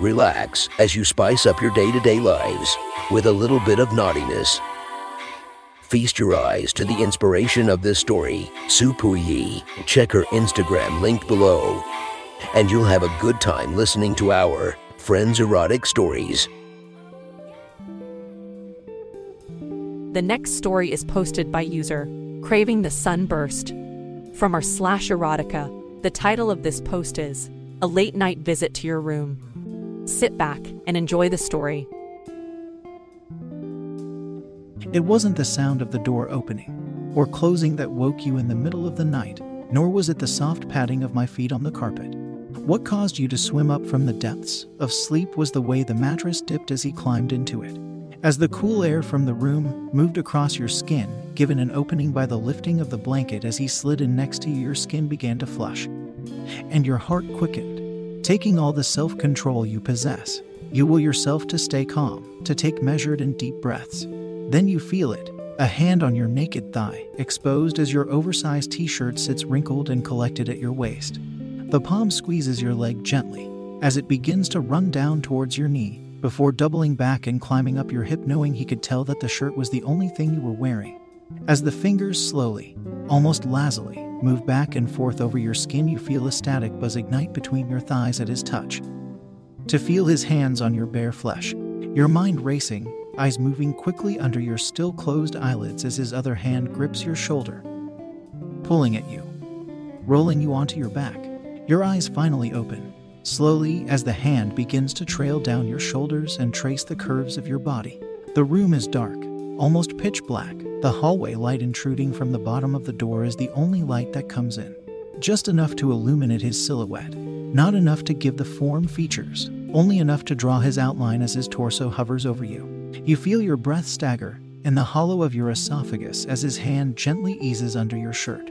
Relax as you spice up your day to day lives with a little bit of naughtiness. Feast your eyes to the inspiration of this story, Sue Puyi. Check her Instagram linked below, and you'll have a good time listening to our Friends Erotic Stories. The next story is posted by user Craving the Sunburst. From our slash erotica, the title of this post is A Late Night Visit to Your Room. Sit back and enjoy the story. It wasn't the sound of the door opening or closing that woke you in the middle of the night, nor was it the soft padding of my feet on the carpet. What caused you to swim up from the depths of sleep was the way the mattress dipped as he climbed into it. As the cool air from the room moved across your skin, given an opening by the lifting of the blanket as he slid in next to you, your skin began to flush. And your heart quickened. Taking all the self control you possess, you will yourself to stay calm, to take measured and deep breaths. Then you feel it a hand on your naked thigh, exposed as your oversized t shirt sits wrinkled and collected at your waist. The palm squeezes your leg gently as it begins to run down towards your knee before doubling back and climbing up your hip, knowing he could tell that the shirt was the only thing you were wearing. As the fingers slowly, almost lazily, move back and forth over your skin, you feel a static buzz ignite between your thighs at his touch. To feel his hands on your bare flesh, your mind racing, eyes moving quickly under your still closed eyelids as his other hand grips your shoulder, pulling at you, rolling you onto your back. Your eyes finally open, slowly as the hand begins to trail down your shoulders and trace the curves of your body. The room is dark, almost pitch black. The hallway light intruding from the bottom of the door is the only light that comes in. Just enough to illuminate his silhouette, not enough to give the form features, only enough to draw his outline as his torso hovers over you. You feel your breath stagger in the hollow of your esophagus as his hand gently eases under your shirt,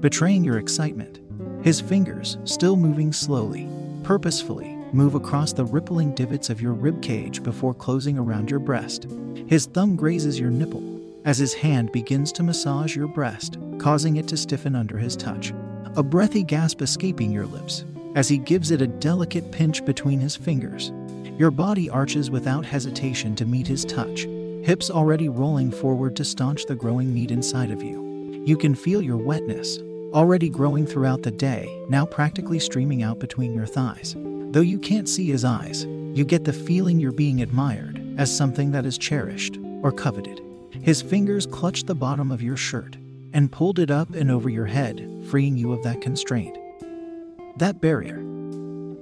betraying your excitement. His fingers, still moving slowly, purposefully, move across the rippling divots of your rib cage before closing around your breast. His thumb grazes your nipple as his hand begins to massage your breast, causing it to stiffen under his touch. A breathy gasp escaping your lips as he gives it a delicate pinch between his fingers. Your body arches without hesitation to meet his touch, hips already rolling forward to staunch the growing need inside of you. You can feel your wetness, already growing throughout the day, now practically streaming out between your thighs. Though you can't see his eyes, you get the feeling you're being admired as something that is cherished or coveted. His fingers clutched the bottom of your shirt and pulled it up and over your head, freeing you of that constraint. That barrier,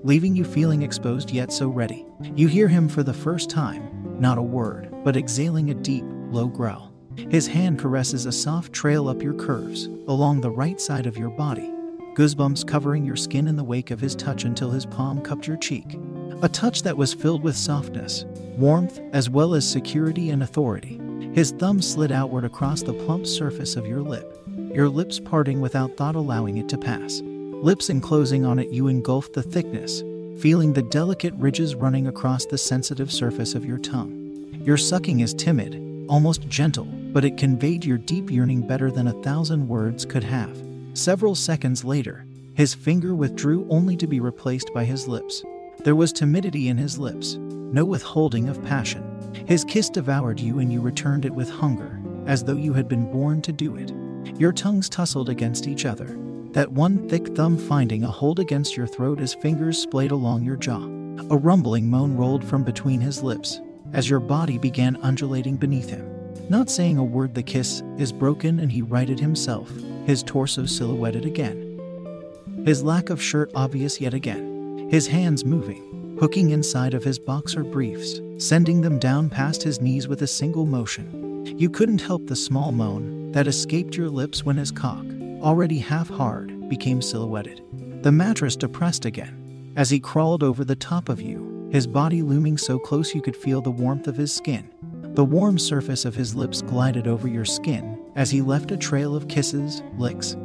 leaving you feeling exposed yet so ready. You hear him for the first time, not a word, but exhaling a deep, low growl. His hand caresses a soft trail up your curves, along the right side of your body, goosebumps covering your skin in the wake of his touch until his palm cupped your cheek. A touch that was filled with softness, warmth, as well as security and authority. His thumb slid outward across the plump surface of your lip, your lips parting without thought, allowing it to pass. Lips enclosing on it, you engulfed the thickness, feeling the delicate ridges running across the sensitive surface of your tongue. Your sucking is timid, almost gentle, but it conveyed your deep yearning better than a thousand words could have. Several seconds later, his finger withdrew only to be replaced by his lips. There was timidity in his lips, no withholding of passion. His kiss devoured you and you returned it with hunger, as though you had been born to do it. Your tongues tussled against each other, that one thick thumb finding a hold against your throat as fingers splayed along your jaw. A rumbling moan rolled from between his lips as your body began undulating beneath him. Not saying a word, the kiss is broken and he righted himself, his torso silhouetted again. His lack of shirt obvious yet again. His hands moving, hooking inside of his boxer briefs, sending them down past his knees with a single motion. You couldn't help the small moan that escaped your lips when his cock, already half hard, became silhouetted. The mattress depressed again as he crawled over the top of you, his body looming so close you could feel the warmth of his skin. The warm surface of his lips glided over your skin as he left a trail of kisses, licks,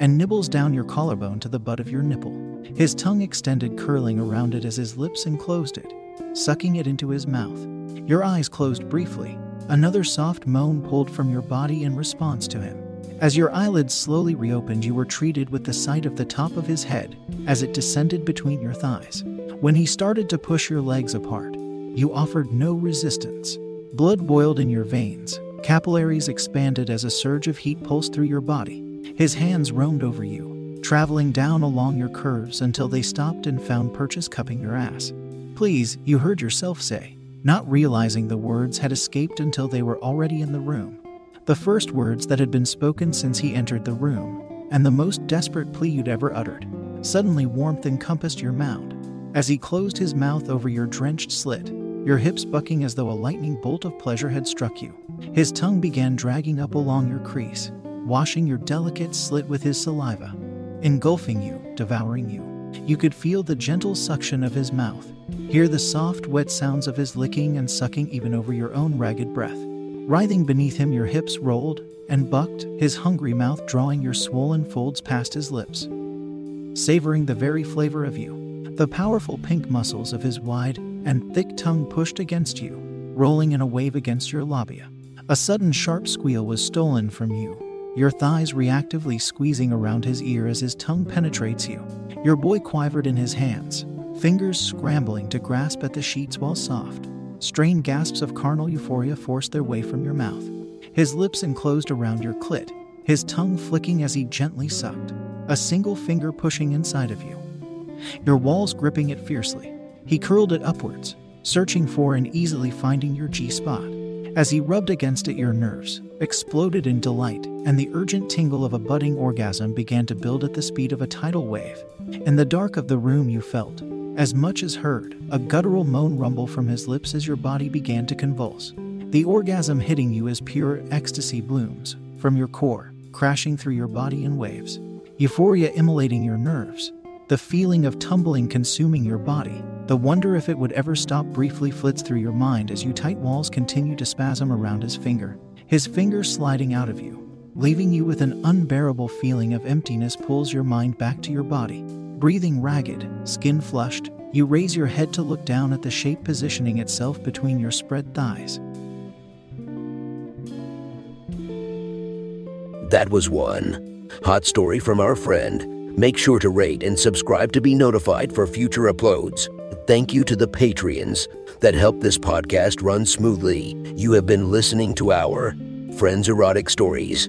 and nibbles down your collarbone to the butt of your nipple. His tongue extended, curling around it as his lips enclosed it, sucking it into his mouth. Your eyes closed briefly. Another soft moan pulled from your body in response to him. As your eyelids slowly reopened, you were treated with the sight of the top of his head as it descended between your thighs. When he started to push your legs apart, you offered no resistance. Blood boiled in your veins, capillaries expanded as a surge of heat pulsed through your body. His hands roamed over you, traveling down along your curves until they stopped and found purchase cupping your ass. Please, you heard yourself say, not realizing the words had escaped until they were already in the room. The first words that had been spoken since he entered the room, and the most desperate plea you'd ever uttered. Suddenly, warmth encompassed your mound. As he closed his mouth over your drenched slit, your hips bucking as though a lightning bolt of pleasure had struck you. His tongue began dragging up along your crease, washing your delicate slit with his saliva, engulfing you, devouring you. You could feel the gentle suction of his mouth, hear the soft, wet sounds of his licking and sucking even over your own ragged breath. Writhing beneath him, your hips rolled and bucked, his hungry mouth drawing your swollen folds past his lips. Savoring the very flavor of you, the powerful pink muscles of his wide and thick tongue pushed against you, rolling in a wave against your labia. A sudden sharp squeal was stolen from you, your thighs reactively squeezing around his ear as his tongue penetrates you. Your boy quivered in his hands, fingers scrambling to grasp at the sheets while soft. Strained gasps of carnal euphoria forced their way from your mouth. His lips enclosed around your clit, his tongue flicking as he gently sucked, a single finger pushing inside of you. Your walls gripping it fiercely. He curled it upwards, searching for and easily finding your G spot. As he rubbed against it, your nerves exploded in delight, and the urgent tingle of a budding orgasm began to build at the speed of a tidal wave. In the dark of the room, you felt as much as heard, a guttural moan rumble from his lips as your body began to convulse. The orgasm hitting you as pure ecstasy blooms from your core, crashing through your body in waves. Euphoria immolating your nerves. The feeling of tumbling consuming your body. The wonder if it would ever stop briefly flits through your mind as you tight walls continue to spasm around his finger. His finger sliding out of you, leaving you with an unbearable feeling of emptiness pulls your mind back to your body. Breathing ragged, skin flushed, you raise your head to look down at the shape positioning itself between your spread thighs. That was one. Hot story from our friend. Make sure to rate and subscribe to be notified for future uploads. Thank you to the Patreons that help this podcast run smoothly. You have been listening to our Friends Erotic Stories.